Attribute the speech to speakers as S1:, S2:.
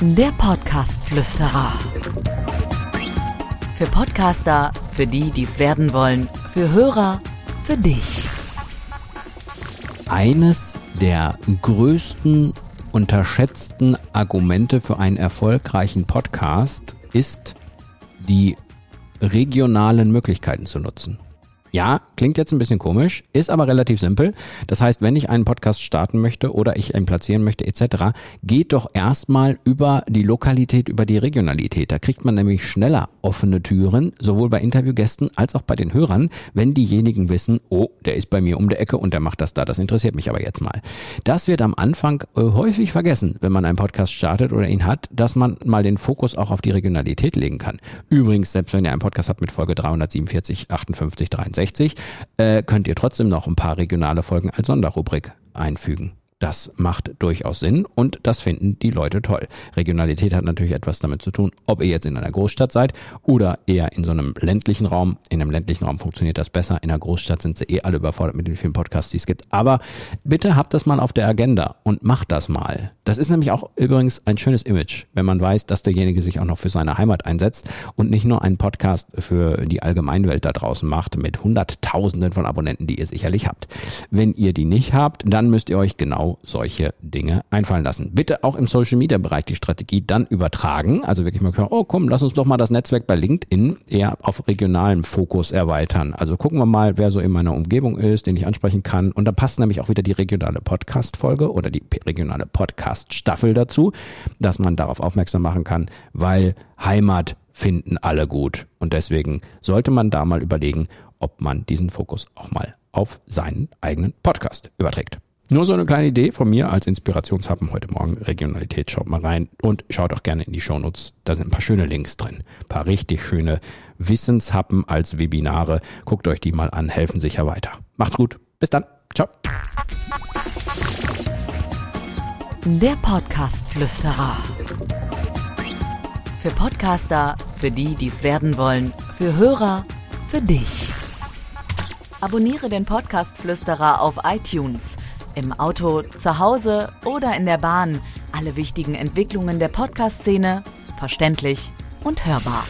S1: Der Podcast-Flüsterer. Für Podcaster, für die, die es werden wollen, für Hörer, für dich.
S2: Eines der größten unterschätzten Argumente für einen erfolgreichen Podcast ist, die regionalen Möglichkeiten zu nutzen. Ja, klingt jetzt ein bisschen komisch, ist aber relativ simpel. Das heißt, wenn ich einen Podcast starten möchte oder ich ihn platzieren möchte etc., geht doch erstmal über die Lokalität, über die Regionalität. Da kriegt man nämlich schneller offene Türen, sowohl bei Interviewgästen als auch bei den Hörern, wenn diejenigen wissen, oh, der ist bei mir um der Ecke und der macht das da. Das interessiert mich aber jetzt mal. Das wird am Anfang äh, häufig vergessen, wenn man einen Podcast startet oder ihn hat, dass man mal den Fokus auch auf die Regionalität legen kann. Übrigens, selbst wenn ihr einen Podcast habt mit Folge 347, 58, 63, 60, äh, könnt ihr trotzdem noch ein paar regionale Folgen als Sonderrubrik einfügen. Das macht durchaus Sinn und das finden die Leute toll. Regionalität hat natürlich etwas damit zu tun, ob ihr jetzt in einer Großstadt seid oder eher in so einem ländlichen Raum. In einem ländlichen Raum funktioniert das besser. In einer Großstadt sind sie eh alle überfordert mit den vielen Podcasts, die es gibt. Aber bitte habt das mal auf der Agenda und macht das mal. Das ist nämlich auch übrigens ein schönes Image, wenn man weiß, dass derjenige sich auch noch für seine Heimat einsetzt und nicht nur einen Podcast für die Allgemeinwelt da draußen macht mit Hunderttausenden von Abonnenten, die ihr sicherlich habt. Wenn ihr die nicht habt, dann müsst ihr euch genau genau solche Dinge einfallen lassen. Bitte auch im Social Media Bereich die Strategie dann übertragen. Also wirklich mal hören, oh komm, lass uns doch mal das Netzwerk bei LinkedIn eher auf regionalen Fokus erweitern. Also gucken wir mal, wer so in meiner Umgebung ist, den ich ansprechen kann. Und da passt nämlich auch wieder die regionale Podcast-Folge oder die regionale Podcast-Staffel dazu, dass man darauf aufmerksam machen kann, weil Heimat finden alle gut. Und deswegen sollte man da mal überlegen, ob man diesen Fokus auch mal auf seinen eigenen Podcast überträgt. Nur so eine kleine Idee von mir als Inspirationshappen heute Morgen. Regionalität, schaut mal rein und schaut auch gerne in die Shownotes. Da sind ein paar schöne Links drin. Ein paar richtig schöne Wissenshappen als Webinare. Guckt euch die mal an, helfen sicher weiter. Macht's gut. Bis dann. Ciao.
S1: Der Podcast-Flüsterer. Für Podcaster, für die, die es werden wollen, für Hörer, für dich. Abonniere den Podcast-Flüsterer auf iTunes im Auto, zu Hause oder in der Bahn. Alle wichtigen Entwicklungen der Podcast-Szene verständlich und hörbar.